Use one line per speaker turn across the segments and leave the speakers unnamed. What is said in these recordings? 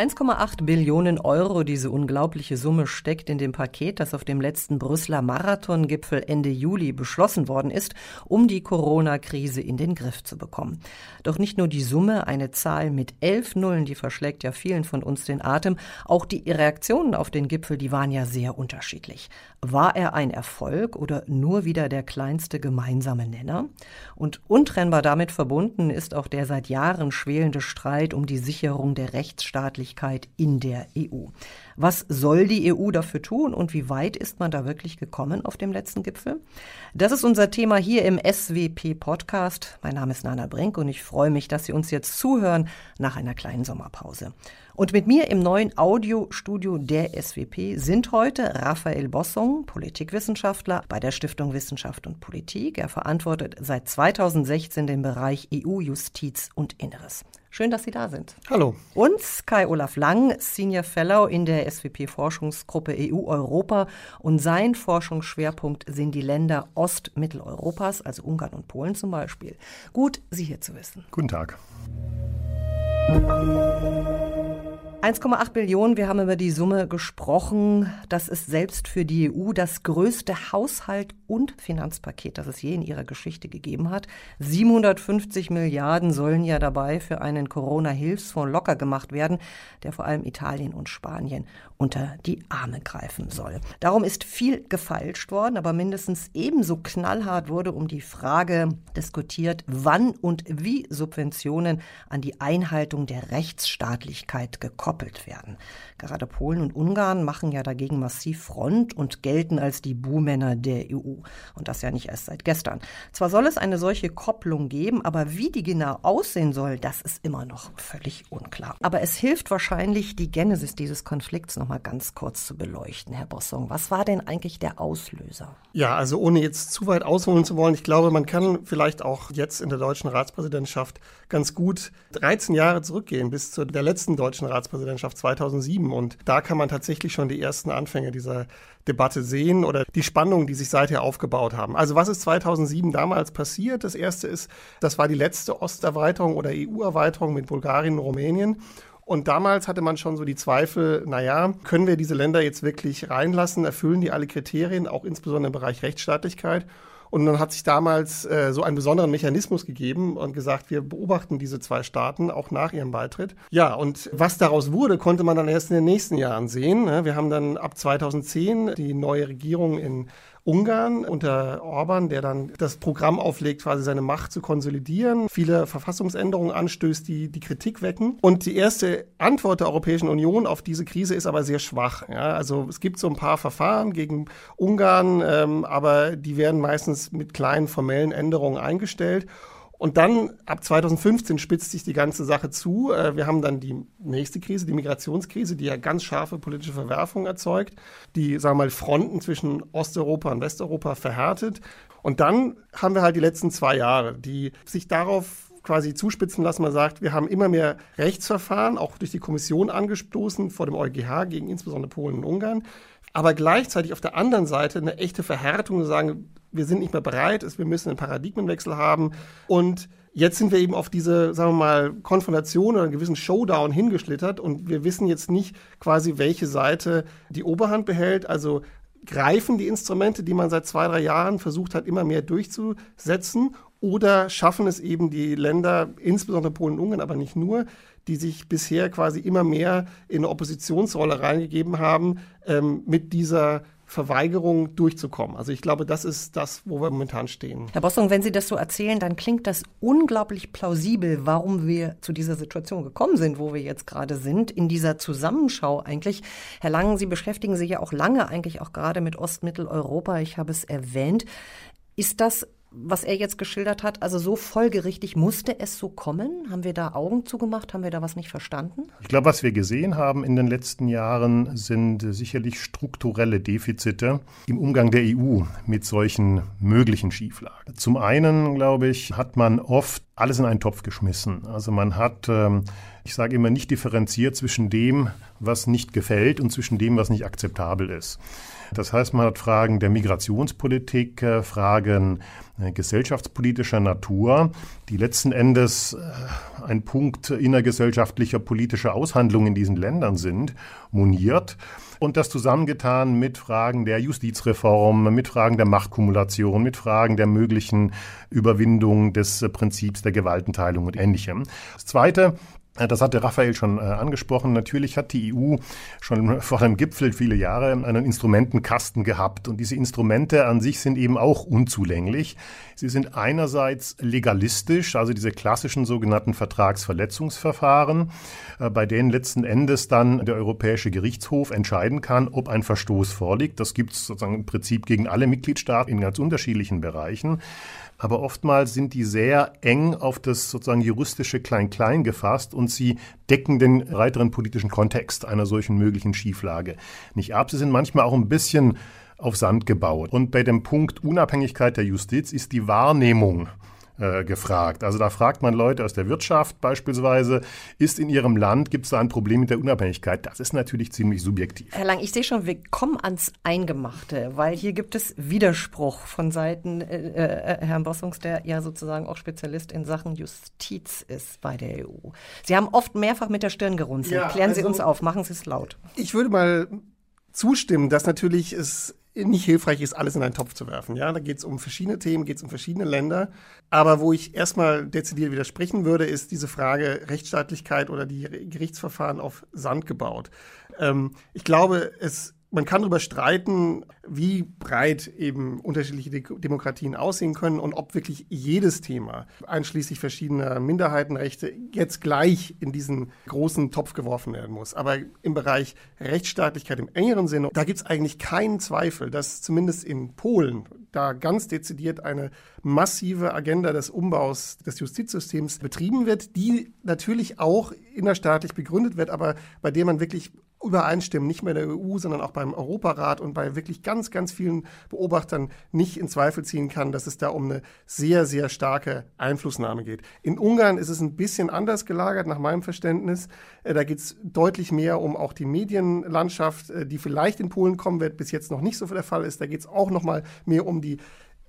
1,8 Billionen Euro, diese unglaubliche Summe steckt in dem Paket, das auf dem letzten Brüsseler Marathongipfel Ende Juli beschlossen worden ist, um die Corona-Krise in den Griff zu bekommen. Doch nicht nur die Summe, eine Zahl mit elf Nullen, die verschlägt ja vielen von uns den Atem, auch die Reaktionen auf den Gipfel, die waren ja sehr unterschiedlich. War er ein Erfolg oder nur wieder der kleinste gemeinsame Nenner? Und untrennbar damit verbunden ist auch der seit Jahren schwelende Streit um die Sicherung der Rechtsstaatlichkeit in der EU. Was soll die EU dafür tun und wie weit ist man da wirklich gekommen auf dem letzten Gipfel? Das ist unser Thema hier im SWP Podcast. Mein Name ist Nana Brink und ich freue mich, dass Sie uns jetzt zuhören nach einer kleinen Sommerpause. Und mit mir im neuen Audiostudio der SWP sind heute Raphael Bossong, Politikwissenschaftler bei der Stiftung Wissenschaft und Politik. Er verantwortet seit 2016 den Bereich EU Justiz und Inneres. Schön, dass Sie da sind.
Hallo.
Und Kai-Olaf Lang, Senior Fellow in der SWP-Forschungsgruppe EU-Europa. Und sein Forschungsschwerpunkt sind die Länder Ost-Mitteleuropas, also Ungarn und Polen zum Beispiel. Gut, Sie hier zu wissen.
Guten Tag.
1,8 Billionen, wir haben über die Summe gesprochen. Das ist selbst für die EU das größte Haushalt- und Finanzpaket, das es je in ihrer Geschichte gegeben hat. 750 Milliarden sollen ja dabei für einen Corona-Hilfsfonds locker gemacht werden, der vor allem Italien und Spanien unter die Arme greifen soll. Darum ist viel gefeilscht worden, aber mindestens ebenso knallhart wurde um die Frage diskutiert, wann und wie Subventionen an die Einhaltung der Rechtsstaatlichkeit gekoppelt werden. Gerade Polen und Ungarn machen ja dagegen massiv Front und gelten als die Buhmänner der EU. Und das ja nicht erst seit gestern. Zwar soll es eine solche Kopplung geben, aber wie die genau aussehen soll, das ist immer noch völlig unklar. Aber es hilft wahrscheinlich, die Genesis dieses Konflikts noch mal ganz kurz zu beleuchten, Herr Bossong. Was war denn eigentlich der Auslöser?
Ja, also ohne jetzt zu weit ausholen zu wollen, ich glaube, man kann vielleicht auch jetzt in der deutschen Ratspräsidentschaft ganz gut 13 Jahre zurückgehen bis zu der letzten deutschen Ratspräsidentschaft 2007. Und da kann man tatsächlich schon die ersten Anfänge dieser Debatte sehen oder die Spannungen, die sich seither aufgebaut haben. Also was ist 2007 damals passiert? Das erste ist, das war die letzte Osterweiterung oder EU-Erweiterung mit Bulgarien und Rumänien. Und damals hatte man schon so die Zweifel, naja, können wir diese Länder jetzt wirklich reinlassen? Erfüllen die alle Kriterien, auch insbesondere im Bereich Rechtsstaatlichkeit? Und dann hat sich damals äh, so einen besonderen Mechanismus gegeben und gesagt, wir beobachten diese zwei Staaten auch nach ihrem Beitritt. Ja, und was daraus wurde, konnte man dann erst in den nächsten Jahren sehen. Ne? Wir haben dann ab 2010 die neue Regierung in Ungarn unter Orban, der dann das Programm auflegt, quasi seine Macht zu konsolidieren, viele Verfassungsänderungen anstößt, die die Kritik wecken. Und die erste Antwort der Europäischen Union auf diese Krise ist aber sehr schwach. Ja, also es gibt so ein paar Verfahren gegen Ungarn, ähm, aber die werden meistens mit kleinen formellen Änderungen eingestellt. Und dann ab 2015 spitzt sich die ganze Sache zu. Äh, wir haben dann die nächste Krise, die Migrationskrise, die ja ganz scharfe politische Verwerfungen erzeugt, die, sagen wir mal, Fronten zwischen Osteuropa und Westeuropa verhärtet. Und dann haben wir halt die letzten zwei Jahre, die sich darauf quasi zuspitzen lassen. Man sagt, wir haben immer mehr Rechtsverfahren, auch durch die Kommission angestoßen, vor dem EuGH gegen insbesondere Polen und Ungarn. Aber gleichzeitig auf der anderen Seite eine echte Verhärtung, zu sagen, wir sind nicht mehr bereit, wir müssen einen Paradigmenwechsel haben. Und jetzt sind wir eben auf diese, sagen wir mal, Konfrontation oder einen gewissen Showdown hingeschlittert und wir wissen jetzt nicht quasi, welche Seite die Oberhand behält. Also greifen die Instrumente, die man seit zwei, drei Jahren versucht hat, immer mehr durchzusetzen oder schaffen es eben die Länder, insbesondere Polen und Ungarn, aber nicht nur, die sich bisher quasi immer mehr in eine Oppositionsrolle reingegeben haben, ähm, mit dieser Verweigerung durchzukommen. Also ich glaube, das ist das, wo wir momentan stehen.
Herr Bossung, wenn Sie das so erzählen, dann klingt das unglaublich plausibel, warum wir zu dieser Situation gekommen sind, wo wir jetzt gerade sind, in dieser Zusammenschau eigentlich. Herr Langen, Sie beschäftigen sich ja auch lange eigentlich auch gerade mit Ostmitteleuropa. Ich habe es erwähnt. Ist das was er jetzt geschildert hat, also so folgerichtig musste es so kommen? Haben wir da Augen zugemacht? Haben wir da was nicht verstanden?
Ich glaube, was wir gesehen haben in den letzten Jahren, sind sicherlich strukturelle Defizite im Umgang der EU mit solchen möglichen Schieflagen. Zum einen, glaube ich, hat man oft alles in einen Topf geschmissen. Also man hat, ähm, ich sage immer, nicht differenziert zwischen dem, was nicht gefällt und zwischen dem, was nicht akzeptabel ist. Das heißt, man hat Fragen der Migrationspolitik, äh, Fragen äh, gesellschaftspolitischer Natur, die letzten Endes äh, ein Punkt innergesellschaftlicher politischer Aushandlungen in diesen Ländern sind, moniert und das zusammengetan mit Fragen der Justizreform, mit Fragen der Machtkumulation, mit Fragen der möglichen Überwindung des Prinzips der Gewaltenteilung und ähnlichem. Das Zweite, das hatte Raphael schon äh, angesprochen. Natürlich hat die EU schon vor dem Gipfel viele Jahre einen Instrumentenkasten gehabt. Und diese Instrumente an sich sind eben auch unzulänglich. Sie sind einerseits legalistisch, also diese klassischen sogenannten Vertragsverletzungsverfahren, äh, bei denen letzten Endes dann der Europäische Gerichtshof entscheiden kann, ob ein Verstoß vorliegt. Das gibt es sozusagen im Prinzip gegen alle Mitgliedstaaten in ganz unterschiedlichen Bereichen aber oftmals sind die sehr eng auf das sozusagen juristische Klein-Klein gefasst und sie decken den weiteren politischen Kontext einer solchen möglichen Schieflage nicht ab. Sie sind manchmal auch ein bisschen auf Sand gebaut. Und bei dem Punkt Unabhängigkeit der Justiz ist die Wahrnehmung äh, gefragt. Also da fragt man Leute aus der Wirtschaft beispielsweise, ist in ihrem Land, gibt es da ein Problem mit der Unabhängigkeit? Das ist natürlich ziemlich subjektiv.
Herr Lang, ich sehe schon, wir kommen ans Eingemachte, weil hier gibt es Widerspruch von Seiten äh, äh, Herrn Bossungs, der ja sozusagen auch Spezialist in Sachen Justiz ist bei der EU. Sie haben oft mehrfach mit der Stirn gerunzelt. Ja, Klären Sie also, uns auf, machen Sie es laut.
Ich würde mal zustimmen, dass natürlich es nicht hilfreich ist, alles in einen Topf zu werfen. Ja, da geht es um verschiedene Themen, geht es um verschiedene Länder. Aber wo ich erstmal dezidiert widersprechen würde, ist diese Frage Rechtsstaatlichkeit oder die Gerichtsverfahren auf Sand gebaut. Ähm, ich glaube, es man kann darüber streiten, wie breit eben unterschiedliche Demokratien aussehen können und ob wirklich jedes Thema, einschließlich verschiedener Minderheitenrechte, jetzt gleich in diesen großen Topf geworfen werden muss. Aber im Bereich Rechtsstaatlichkeit im engeren Sinne, da gibt es eigentlich keinen Zweifel, dass zumindest in Polen da ganz dezidiert eine massive Agenda des Umbaus des Justizsystems betrieben wird, die natürlich auch innerstaatlich begründet wird, aber bei der man wirklich übereinstimmen, nicht mehr der EU, sondern auch beim Europarat und bei wirklich ganz, ganz vielen Beobachtern nicht in Zweifel ziehen kann, dass es da um eine sehr, sehr starke Einflussnahme geht. In Ungarn ist es ein bisschen anders gelagert, nach meinem Verständnis. Äh, da geht es deutlich mehr um auch die Medienlandschaft, äh, die vielleicht in Polen kommen wird, bis jetzt noch nicht so der Fall ist. Da geht es auch noch mal mehr um die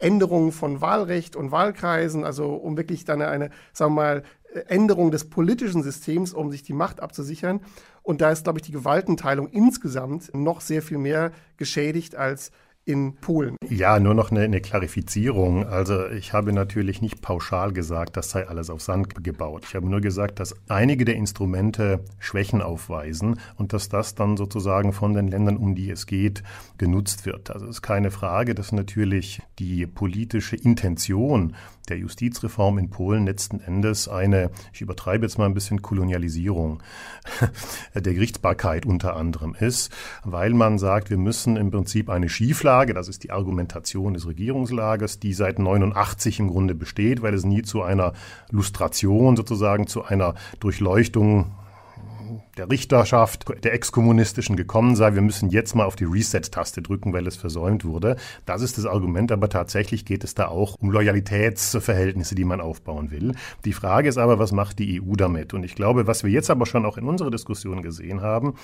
Änderungen von Wahlrecht und Wahlkreisen, also um wirklich dann eine, sagen wir mal, Änderung des politischen Systems, um sich die Macht abzusichern. Und da ist, glaube ich, die Gewaltenteilung insgesamt noch sehr viel mehr geschädigt als in Polen.
Ja, nur noch eine, eine, Klarifizierung. Also ich habe natürlich nicht pauschal gesagt, das sei alles auf Sand gebaut. Ich habe nur gesagt, dass einige der Instrumente Schwächen aufweisen und dass das dann sozusagen von den Ländern, um die es geht, genutzt wird. Also es ist keine Frage, dass natürlich die politische Intention der Justizreform in Polen letzten Endes eine, ich übertreibe jetzt mal ein bisschen, Kolonialisierung der Gerichtsbarkeit unter anderem ist, weil man sagt, wir müssen im Prinzip eine Schieflage, das ist die Argumentation des Regierungslagers, die seit 89 im Grunde besteht, weil es nie zu einer Lustration sozusagen, zu einer Durchleuchtung der Richterschaft, der Exkommunistischen gekommen sei, wir müssen jetzt mal auf die Reset-Taste drücken, weil es versäumt wurde. Das ist das Argument, aber tatsächlich geht es da auch um Loyalitätsverhältnisse, die man aufbauen will. Die Frage ist aber, was macht die EU damit? Und ich glaube, was wir jetzt aber schon auch in unserer Diskussion gesehen haben,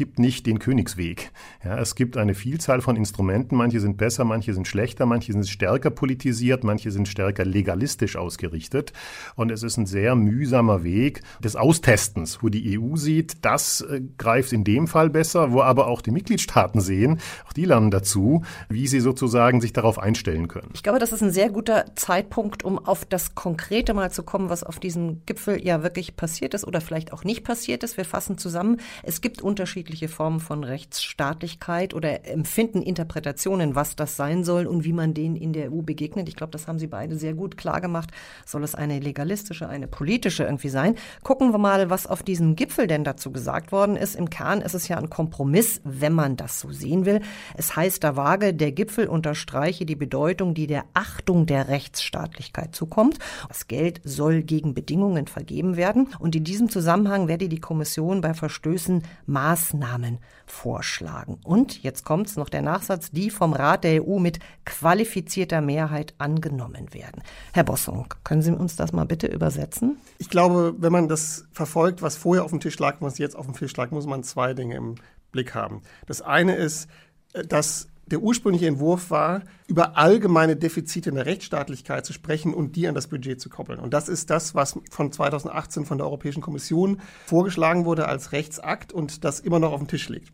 gibt nicht den Königsweg. Ja, es gibt eine Vielzahl von Instrumenten. Manche sind besser, manche sind schlechter, manche sind stärker politisiert, manche sind stärker legalistisch ausgerichtet. Und es ist ein sehr mühsamer Weg des Austestens, wo die EU sieht, das äh, greift in dem Fall besser, wo aber auch die Mitgliedstaaten sehen, auch die lernen dazu, wie sie sozusagen sich darauf einstellen können.
Ich glaube, das ist ein sehr guter Zeitpunkt, um auf das Konkrete mal zu kommen, was auf diesem Gipfel ja wirklich passiert ist oder vielleicht auch nicht passiert ist. Wir fassen zusammen. Es gibt Unterschiede unterschiedliche Formen von Rechtsstaatlichkeit oder empfinden Interpretationen, was das sein soll und wie man denen in der EU begegnet. Ich glaube, das haben Sie beide sehr gut klar gemacht. Soll es eine legalistische, eine politische irgendwie sein? Gucken wir mal, was auf diesem Gipfel denn dazu gesagt worden ist. Im Kern ist es ja ein Kompromiss, wenn man das so sehen will. Es heißt da vage, der Gipfel unterstreiche die Bedeutung, die der Achtung der Rechtsstaatlichkeit zukommt. Das Geld soll gegen Bedingungen vergeben werden und in diesem Zusammenhang werde die Kommission bei Verstößen Maß Maßnahmen vorschlagen. Und jetzt kommt's noch der Nachsatz, die vom Rat der EU mit qualifizierter Mehrheit angenommen werden. Herr Bossung, können Sie uns das mal bitte übersetzen?
Ich glaube, wenn man das verfolgt, was vorher auf dem Tisch lag, was jetzt auf dem Tisch lag, muss man zwei Dinge im Blick haben. Das eine ist, äh, dass der ursprüngliche Entwurf war, über allgemeine Defizite in der Rechtsstaatlichkeit zu sprechen und die an das Budget zu koppeln. Und das ist das, was von 2018 von der Europäischen Kommission vorgeschlagen wurde als Rechtsakt und das immer noch auf dem Tisch liegt.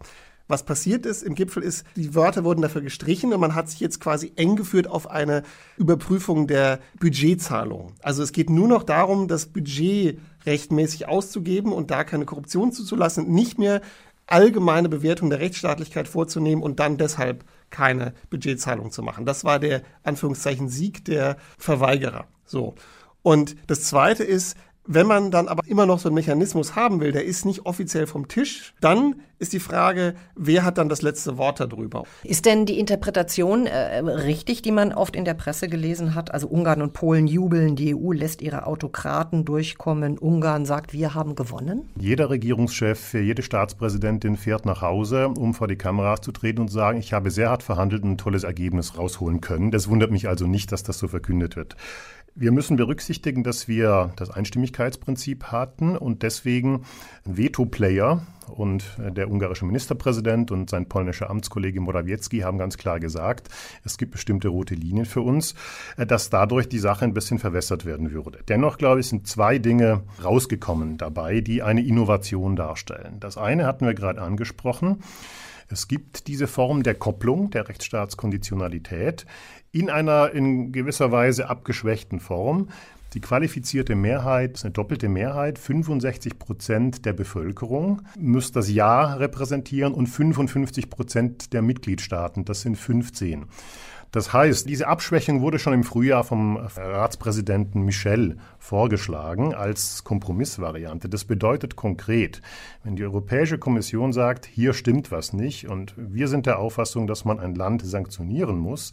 Was passiert ist im Gipfel ist, die Wörter wurden dafür gestrichen und man hat sich jetzt quasi eng geführt auf eine Überprüfung der Budgetzahlung. Also es geht nur noch darum, das Budget rechtmäßig auszugeben und da keine Korruption zuzulassen, nicht mehr allgemeine Bewertung der Rechtsstaatlichkeit vorzunehmen und dann deshalb keine Budgetzahlung zu machen. Das war der Anführungszeichen Sieg der Verweigerer. So. Und das zweite ist, wenn man dann aber immer noch so einen Mechanismus haben will, der ist nicht offiziell vom Tisch, dann ist die Frage, wer hat dann das letzte Wort darüber?
Ist denn die Interpretation äh, richtig, die man oft in der Presse gelesen hat? Also Ungarn und Polen jubeln, die EU lässt ihre Autokraten durchkommen, Ungarn sagt, wir haben gewonnen?
Jeder Regierungschef, jede Staatspräsidentin fährt nach Hause, um vor die Kameras zu treten und zu sagen, ich habe sehr hart verhandelt und ein tolles Ergebnis rausholen können. Das wundert mich also nicht, dass das so verkündet wird. Wir müssen berücksichtigen, dass wir das Einstimmigkeitsprinzip hatten und deswegen ein Veto-Player und der ungarische Ministerpräsident und sein polnischer Amtskollege Morawiecki haben ganz klar gesagt, es gibt bestimmte rote Linien für uns, dass dadurch die Sache ein bisschen verwässert werden würde. Dennoch, glaube ich, sind zwei Dinge rausgekommen dabei, die eine Innovation darstellen. Das eine hatten wir gerade angesprochen. Es gibt diese Form der Kopplung, der Rechtsstaatskonditionalität, in einer in gewisser Weise abgeschwächten Form. Die qualifizierte Mehrheit ist eine doppelte Mehrheit. 65 Prozent der Bevölkerung muss das Ja repräsentieren und 55 Prozent der Mitgliedstaaten. Das sind 15. Das heißt, diese Abschwächung wurde schon im Frühjahr vom Ratspräsidenten Michel vorgeschlagen als Kompromissvariante. Das bedeutet konkret, wenn die Europäische Kommission sagt, hier stimmt was nicht und wir sind der Auffassung, dass man ein Land sanktionieren muss,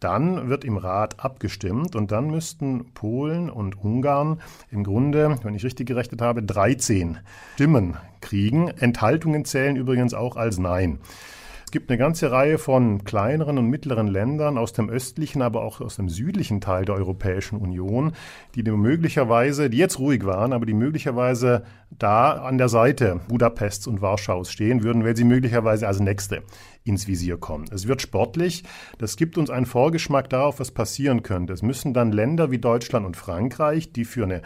dann wird im Rat abgestimmt und dann müssten Polen und Ungarn im Grunde, wenn ich richtig gerechnet habe, 13 Stimmen kriegen. Enthaltungen zählen übrigens auch als Nein. Es gibt eine ganze Reihe von kleineren und mittleren Ländern aus dem östlichen, aber auch aus dem südlichen Teil der Europäischen Union, die möglicherweise, die jetzt ruhig waren, aber die möglicherweise da an der Seite Budapests und Warschaus stehen würden, weil sie möglicherweise als Nächste ins Visier kommen. Es wird sportlich. Das gibt uns einen Vorgeschmack darauf, was passieren könnte. Es müssen dann Länder wie Deutschland und Frankreich, die für eine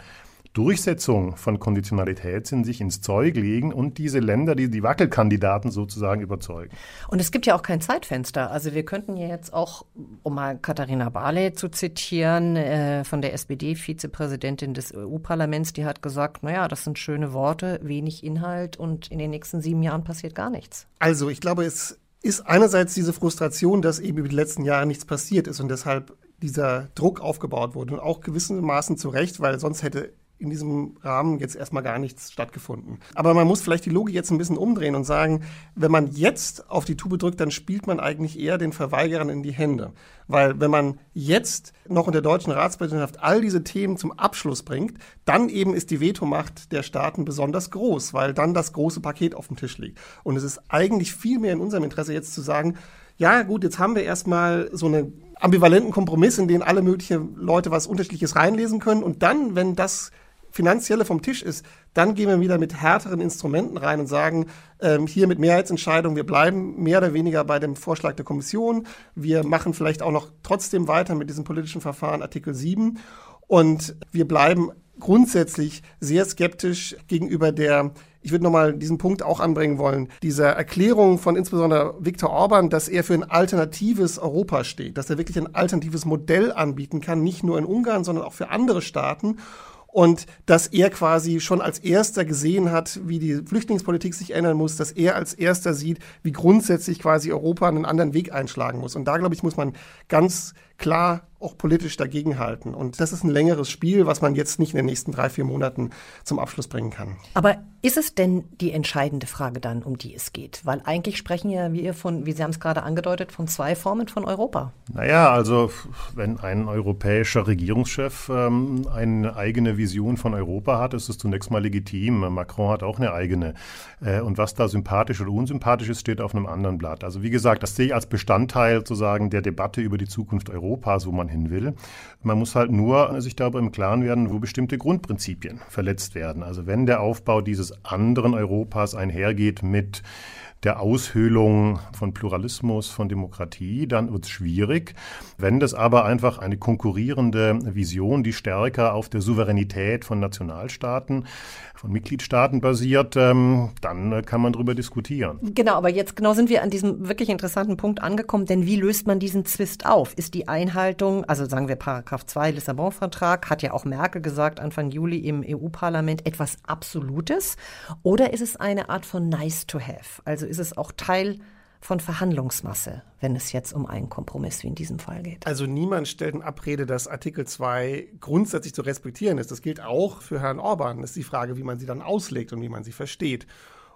Durchsetzung von Konditionalität sind, sich ins Zeug legen und diese Länder, die die Wackelkandidaten sozusagen überzeugen.
Und es gibt ja auch kein Zeitfenster. Also wir könnten ja jetzt auch, um mal Katharina Barley zu zitieren, äh, von der SPD-Vizepräsidentin des EU-Parlaments, die hat gesagt, naja, das sind schöne Worte, wenig Inhalt und in den nächsten sieben Jahren passiert gar nichts.
Also ich glaube, es ist einerseits diese Frustration, dass eben über die letzten Jahre nichts passiert ist und deshalb dieser Druck aufgebaut wurde und auch gewissermaßen zu Recht, weil sonst hätte in diesem Rahmen jetzt erstmal gar nichts stattgefunden. Aber man muss vielleicht die Logik jetzt ein bisschen umdrehen und sagen, wenn man jetzt auf die Tube drückt, dann spielt man eigentlich eher den Verweigerern in die Hände. Weil wenn man jetzt noch in der deutschen Ratspräsidentschaft all diese Themen zum Abschluss bringt, dann eben ist die Vetomacht der Staaten besonders groß, weil dann das große Paket auf dem Tisch liegt. Und es ist eigentlich viel mehr in unserem Interesse jetzt zu sagen, ja gut, jetzt haben wir erstmal so einen ambivalenten Kompromiss, in den alle möglichen Leute was Unterschiedliches reinlesen können. Und dann, wenn das Finanzielle vom Tisch ist, dann gehen wir wieder mit härteren Instrumenten rein und sagen, ähm, hier mit Mehrheitsentscheidung, wir bleiben mehr oder weniger bei dem Vorschlag der Kommission. Wir machen vielleicht auch noch trotzdem weiter mit diesem politischen Verfahren Artikel 7 und wir bleiben grundsätzlich sehr skeptisch gegenüber der ich würde nochmal diesen Punkt auch anbringen wollen, dieser Erklärung von insbesondere Viktor Orban, dass er für ein alternatives Europa steht, dass er wirklich ein alternatives Modell anbieten kann, nicht nur in Ungarn, sondern auch für andere Staaten und dass er quasi schon als erster gesehen hat, wie die Flüchtlingspolitik sich ändern muss, dass er als erster sieht, wie grundsätzlich quasi Europa einen anderen Weg einschlagen muss. Und da, glaube ich, muss man ganz klar auch politisch dagegenhalten. Und das ist ein längeres Spiel, was man jetzt nicht in den nächsten drei, vier Monaten zum Abschluss bringen kann.
Aber ist es denn die entscheidende Frage dann, um die es geht? Weil eigentlich sprechen ja wir von, wie Sie haben es gerade angedeutet, von zwei Formen von Europa.
Naja, also wenn ein europäischer Regierungschef ähm, eine eigene Vision von Europa hat, ist es zunächst mal legitim. Macron hat auch eine eigene. Äh, und was da sympathisch oder unsympathisch ist, steht auf einem anderen Blatt. Also wie gesagt, das sehe ich als Bestandteil sozusagen der Debatte über die Zukunft Europas, wo man hin will. Man muss halt nur sich darüber im Klaren werden, wo bestimmte Grundprinzipien verletzt werden. Also wenn der Aufbau dieses anderen Europas einhergeht mit der Aushöhlung von Pluralismus, von Demokratie, dann wird es schwierig. Wenn das aber einfach eine konkurrierende Vision, die stärker auf der Souveränität von Nationalstaaten, von Mitgliedstaaten basiert, ähm, dann kann man darüber diskutieren.
Genau, aber jetzt genau sind wir an diesem wirklich interessanten Punkt angekommen, denn wie löst man diesen Zwist auf? Ist die Einhaltung, also sagen wir Paragraph 2 Lissabon-Vertrag, hat ja auch Merkel gesagt Anfang Juli im EU-Parlament etwas Absolutes oder ist es eine Art von nice to have? Also ist es auch Teil von Verhandlungsmasse, wenn es jetzt um einen Kompromiss wie in diesem Fall geht.
Also niemand stellt in Abrede, dass Artikel 2 grundsätzlich zu respektieren ist. Das gilt auch für Herrn Orban. Das ist die Frage, wie man sie dann auslegt und wie man sie versteht.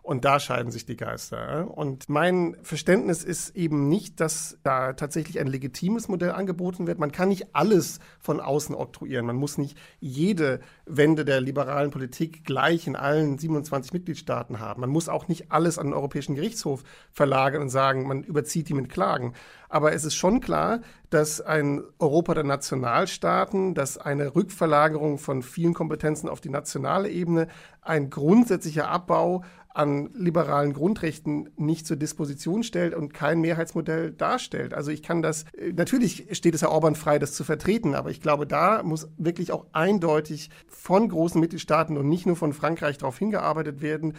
Und da scheiden sich die Geister. Und mein Verständnis ist eben nicht, dass da tatsächlich ein legitimes Modell angeboten wird. Man kann nicht alles von außen oktroyieren. Man muss nicht jede Wende der liberalen Politik gleich in allen 27 Mitgliedstaaten haben. Man muss auch nicht alles an den Europäischen Gerichtshof verlagern und sagen, man überzieht die mit Klagen. Aber es ist schon klar, dass ein Europa der Nationalstaaten, dass eine Rückverlagerung von vielen Kompetenzen auf die nationale Ebene ein grundsätzlicher Abbau an liberalen Grundrechten nicht zur Disposition stellt und kein Mehrheitsmodell darstellt. Also ich kann das, äh, natürlich steht es Herr Orban frei, das zu vertreten, aber ich glaube, da muss wirklich auch eindeutig von großen Mitgliedstaaten und nicht nur von Frankreich darauf hingearbeitet werden,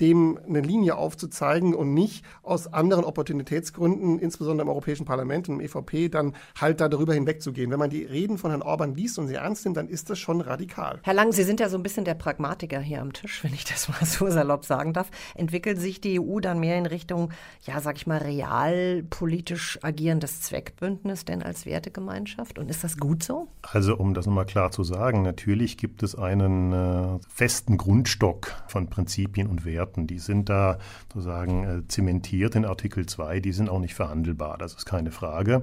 dem eine Linie aufzuzeigen und nicht aus anderen Opportunitätsgründen, insbesondere im Europäischen Parlament und im EVP, dann halt da darüber hinwegzugehen. Wenn man die Reden von Herrn Orban liest und sie ernst nimmt, dann ist das schon radikal.
Herr Lang, Sie sind ja so ein bisschen der Pragmatiker hier am Tisch, wenn ich das mal so salopp sagen darf. Entwickelt sich die EU dann mehr in Richtung, ja, sag ich mal, realpolitisch agierendes Zweckbündnis denn als Wertegemeinschaft? Und ist das gut so?
Also, um das nochmal klar zu sagen, natürlich gibt es einen äh, festen Grundstock von Prinzipien und Werten Werten, die sind da sozusagen äh, zementiert in Artikel 2, die sind auch nicht verhandelbar, das ist keine Frage.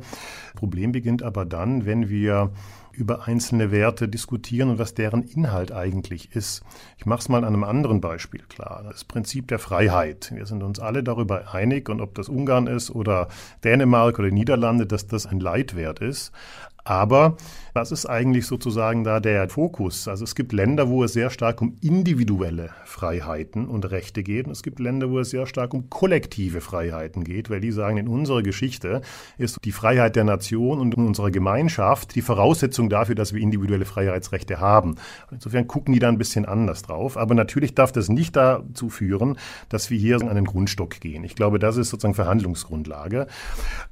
Problem beginnt aber dann, wenn wir über einzelne Werte diskutieren und was deren Inhalt eigentlich ist. Ich mache es mal an einem anderen Beispiel klar. Das Prinzip der Freiheit. Wir sind uns alle darüber einig, und ob das Ungarn ist oder Dänemark oder Niederlande, dass das ein Leitwert ist. Aber was ist eigentlich sozusagen da der Fokus? Also es gibt Länder, wo es sehr stark um individuelle Freiheiten und Rechte geht. Und es gibt Länder, wo es sehr stark um kollektive Freiheiten geht, weil die sagen, in unserer Geschichte ist die Freiheit der Nation und in unserer Gemeinschaft die Voraussetzung dafür, dass wir individuelle Freiheitsrechte haben. insofern gucken die da ein bisschen anders drauf. Aber natürlich darf das nicht dazu führen, dass wir hier an den Grundstock gehen. Ich glaube, das ist sozusagen Verhandlungsgrundlage.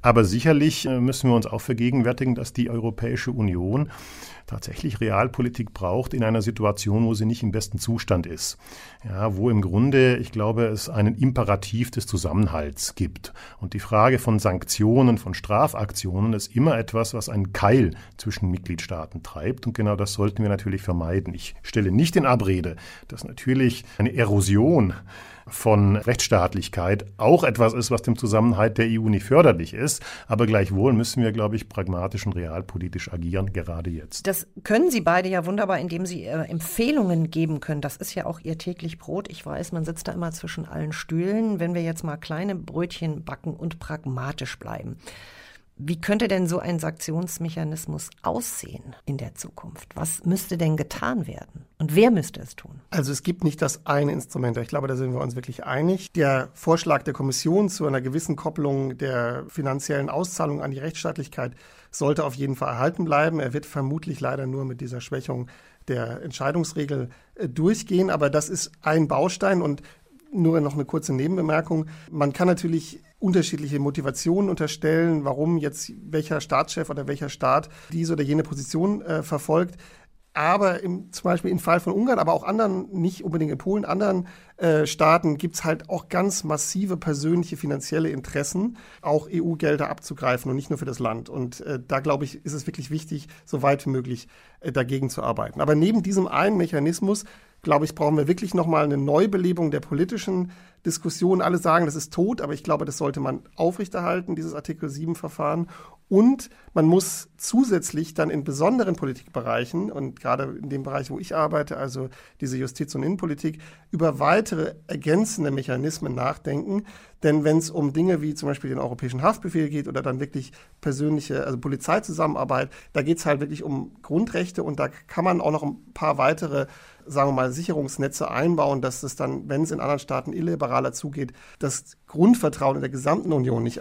Aber sicherlich äh, müssen wir uns auch vergegenwärtigen, dass die Europäische Europäische Union tatsächlich Realpolitik braucht in einer Situation, wo sie nicht im besten Zustand ist. Ja, wo im Grunde, ich glaube, es einen Imperativ des Zusammenhalts gibt. Und die Frage von Sanktionen, von Strafaktionen ist immer etwas, was einen Keil zwischen Mitgliedstaaten treibt. Und genau das sollten wir natürlich vermeiden. Ich stelle nicht in Abrede, dass natürlich eine Erosion von Rechtsstaatlichkeit auch etwas ist, was dem Zusammenhalt der EU nicht förderlich ist. Aber gleichwohl müssen wir, glaube ich, pragmatisch und realpolitisch agieren, gerade jetzt.
Das können Sie beide ja wunderbar, indem Sie äh, Empfehlungen geben können. Das ist ja auch Ihr täglich Brot. Ich weiß, man sitzt da immer zwischen allen Stühlen. Wenn wir jetzt mal kleine Brötchen backen und pragmatisch bleiben. Wie könnte denn so ein Sanktionsmechanismus aussehen in der Zukunft? Was müsste denn getan werden? Und wer müsste es tun?
Also es gibt nicht das eine Instrument. Ich glaube, da sind wir uns wirklich einig. Der Vorschlag der Kommission zu einer gewissen Kopplung der finanziellen Auszahlung an die Rechtsstaatlichkeit sollte auf jeden Fall erhalten bleiben. Er wird vermutlich leider nur mit dieser Schwächung der Entscheidungsregel äh, durchgehen. Aber das ist ein Baustein und nur noch eine kurze Nebenbemerkung. Man kann natürlich unterschiedliche Motivationen unterstellen, warum jetzt welcher Staatschef oder welcher Staat diese oder jene Position äh, verfolgt. Aber im, zum Beispiel im Fall von Ungarn, aber auch anderen, nicht unbedingt in Polen, anderen äh, Staaten gibt es halt auch ganz massive persönliche finanzielle Interessen, auch EU-Gelder abzugreifen und nicht nur für das Land. Und äh, da glaube ich, ist es wirklich wichtig, so weit wie möglich äh, dagegen zu arbeiten. Aber neben diesem einen Mechanismus, glaube ich, brauchen wir wirklich nochmal eine Neubelebung der politischen Diskussion. Alle sagen, das ist tot, aber ich glaube, das sollte man aufrechterhalten, dieses Artikel 7-Verfahren. Und man muss zusätzlich dann in besonderen Politikbereichen und gerade in dem Bereich, wo ich arbeite, also diese Justiz- und Innenpolitik, über weitere ergänzende Mechanismen nachdenken. Denn wenn es um Dinge wie zum Beispiel den europäischen Haftbefehl geht oder dann wirklich persönliche, also Polizeizusammenarbeit, da geht es halt wirklich um Grundrechte und da kann man auch noch ein paar weitere sagen wir mal, Sicherungsnetze einbauen, dass es dann, wenn es in anderen Staaten illiberaler zugeht, das Grundvertrauen in der gesamten Union nicht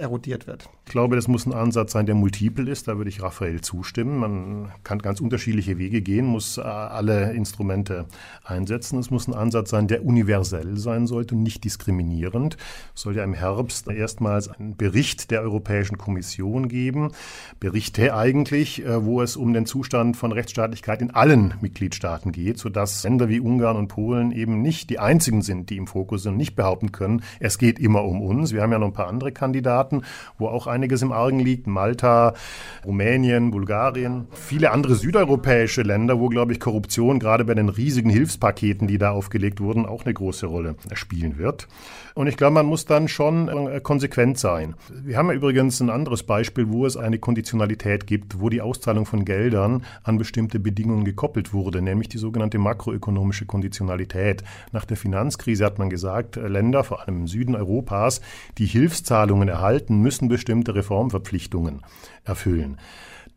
erodiert wird.
Ich glaube, das muss ein Ansatz sein, der multiple ist. Da würde ich Raphael zustimmen. Man kann ganz unterschiedliche Wege gehen, muss äh, alle Instrumente einsetzen. Es muss ein Ansatz sein, der universell sein sollte und nicht diskriminierend. Es soll ja im Herbst erstmals einen Bericht der Europäischen Kommission geben. Berichte eigentlich, äh, wo es um den Zustand von Rechtsstaatlichkeit in allen Mitgliedstaaten geht, sodass Länder wie Ungarn und Polen eben nicht die einzigen sind, die im Fokus sind und nicht behaupten können, es geht immer um uns. Wir haben ja noch ein paar andere Kandidaten, wo auch einiges im Argen liegt. Malta, Rumänien, Bulgarien, viele andere südeuropäische Länder, wo, glaube ich, Korruption gerade bei den riesigen Hilfspaketen, die da aufgelegt wurden, auch eine große Rolle spielen wird. Und ich glaube, man muss dann schon äh, konsequent sein. Wir haben ja übrigens ein anderes Beispiel, wo es eine Konditionalität gibt, wo die Auszahlung von Geldern an bestimmte Bedingungen gekoppelt wurde, nämlich die sogenannte makroökonomische Konditionalität. Nach der Finanzkrise hat man gesagt, äh, Länder, vor allem im Süden Europas, die Hilfszahlungen erhalten, müssen bestimmte Reformverpflichtungen erfüllen.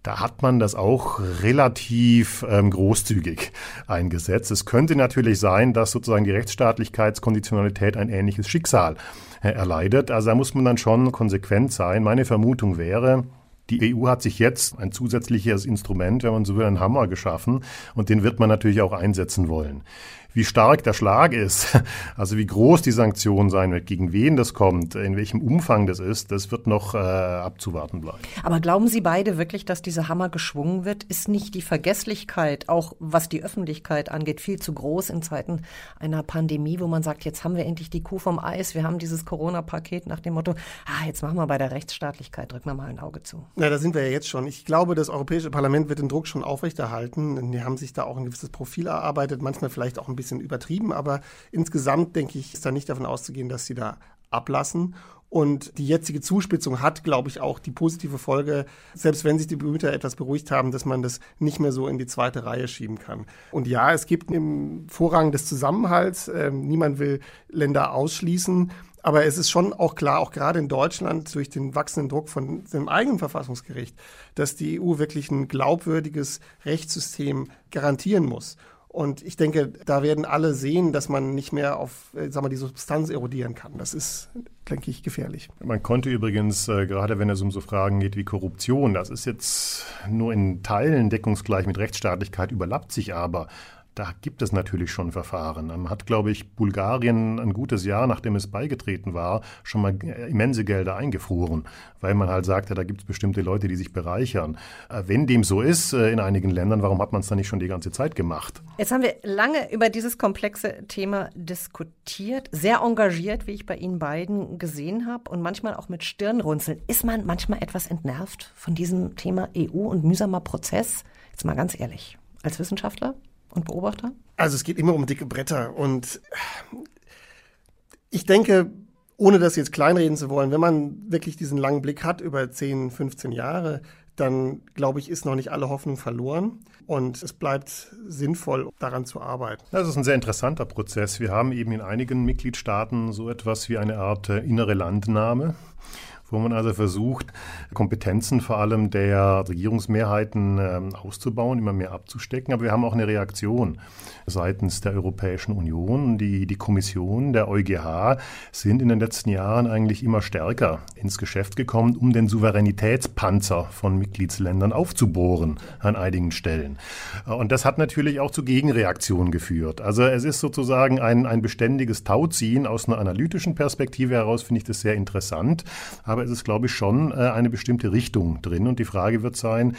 Da hat man das auch relativ ähm, großzügig eingesetzt. Es könnte natürlich sein, dass sozusagen die Rechtsstaatlichkeitskonditionalität ein ähnliches Schicksal äh, erleidet. Also da muss man dann schon konsequent sein. Meine Vermutung wäre, die EU hat sich jetzt ein zusätzliches Instrument, wenn man so will, einen Hammer geschaffen und den wird man natürlich auch einsetzen wollen. Wie stark der Schlag ist, also wie groß die Sanktion sein wird, gegen wen das kommt, in welchem Umfang das ist, das wird noch äh, abzuwarten bleiben.
Aber glauben Sie beide wirklich, dass dieser Hammer geschwungen wird? Ist nicht die Vergesslichkeit, auch was die Öffentlichkeit angeht, viel zu groß in Zeiten einer Pandemie, wo man sagt, jetzt haben wir endlich die Kuh vom Eis, wir haben dieses Corona-Paket nach dem Motto, ah, jetzt machen wir bei der Rechtsstaatlichkeit, drücken wir mal ein Auge zu.
Na, da sind wir ja jetzt schon. Ich glaube, das Europäische Parlament wird den Druck schon aufrechterhalten. Die haben sich da auch ein gewisses Profil erarbeitet, manchmal vielleicht auch ein bisschen bisschen übertrieben, aber insgesamt denke ich, ist da nicht davon auszugehen, dass sie da ablassen. Und die jetzige Zuspitzung hat, glaube ich, auch die positive Folge, selbst wenn sich die Bemühter etwas beruhigt haben, dass man das nicht mehr so in die zweite Reihe schieben kann. Und ja, es gibt im Vorrang des Zusammenhalts, äh, niemand will Länder ausschließen, aber es ist schon auch klar, auch gerade in Deutschland durch den wachsenden Druck von dem eigenen Verfassungsgericht, dass die EU wirklich ein glaubwürdiges Rechtssystem garantieren muss. Und ich denke, da werden alle sehen, dass man nicht mehr auf äh, sag die Substanz erodieren kann. Das ist, denke ich, gefährlich.
Man konnte übrigens, äh, gerade wenn es um so Fragen geht wie Korruption, das ist jetzt nur in Teilen deckungsgleich mit Rechtsstaatlichkeit, überlappt sich aber. Da gibt es natürlich schon Verfahren. Man hat, glaube ich, Bulgarien ein gutes Jahr, nachdem es beigetreten war, schon mal immense Gelder eingefroren, weil man halt sagte, da gibt es bestimmte Leute, die sich bereichern. Äh, wenn dem so ist äh, in einigen Ländern, warum hat man es dann nicht schon die ganze Zeit gemacht?
Jetzt haben wir lange über dieses komplexe Thema diskutiert, sehr engagiert, wie ich bei Ihnen beiden gesehen habe und manchmal auch mit Stirnrunzeln. Ist man manchmal etwas entnervt von diesem Thema EU und mühsamer Prozess? Jetzt mal ganz ehrlich, als Wissenschaftler? Und Beobachter?
Also es geht immer um dicke Bretter und ich denke, ohne das jetzt kleinreden zu wollen, wenn man wirklich diesen langen Blick hat über 10, 15 Jahre, dann glaube ich, ist noch nicht alle Hoffnung verloren und es bleibt sinnvoll, daran zu arbeiten.
Das ist ein sehr interessanter Prozess. Wir haben eben in einigen Mitgliedstaaten so etwas wie eine Art äh, innere Landnahme wo man also versucht, Kompetenzen vor allem der Regierungsmehrheiten äh, auszubauen, immer mehr abzustecken. Aber wir haben auch eine Reaktion seitens der Europäischen Union. Die, die Kommission, der EuGH sind in den letzten Jahren eigentlich immer stärker ins Geschäft gekommen, um den Souveränitätspanzer von Mitgliedsländern aufzubohren an einigen Stellen. Und das hat natürlich auch zu Gegenreaktionen geführt. Also es ist sozusagen ein, ein beständiges Tauziehen aus einer analytischen Perspektive heraus, finde ich das sehr interessant. Aber es ist, glaube ich, schon äh, eine bestimmte Richtung drin. Und die Frage wird sein,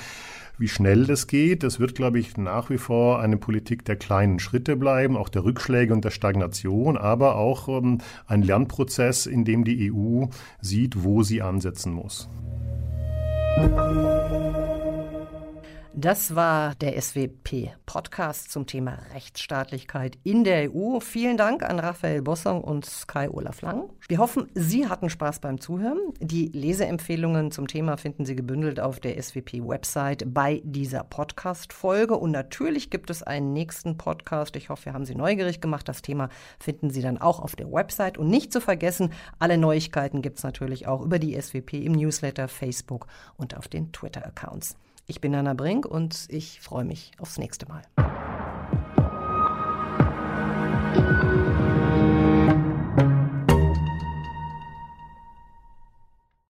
wie schnell das geht. Es wird, glaube ich, nach wie vor eine Politik der kleinen Schritte bleiben, auch der Rückschläge und der Stagnation, aber auch ähm, ein Lernprozess, in dem die EU sieht, wo sie ansetzen muss.
Das war der SWP-Podcast zum Thema Rechtsstaatlichkeit in der EU. Vielen Dank an Raphael Bossong und Kai Olaf Lang. Wir hoffen, Sie hatten Spaß beim Zuhören. Die Leseempfehlungen zum Thema finden Sie gebündelt auf der SWP-Website bei dieser Podcast-Folge. Und natürlich gibt es einen nächsten Podcast. Ich hoffe, wir haben Sie neugierig gemacht. Das Thema finden Sie dann auch auf der Website. Und nicht zu vergessen, alle Neuigkeiten gibt es natürlich auch über die SWP im Newsletter, Facebook und auf den Twitter-Accounts. Ich bin Anna Brink und ich freue mich aufs nächste Mal.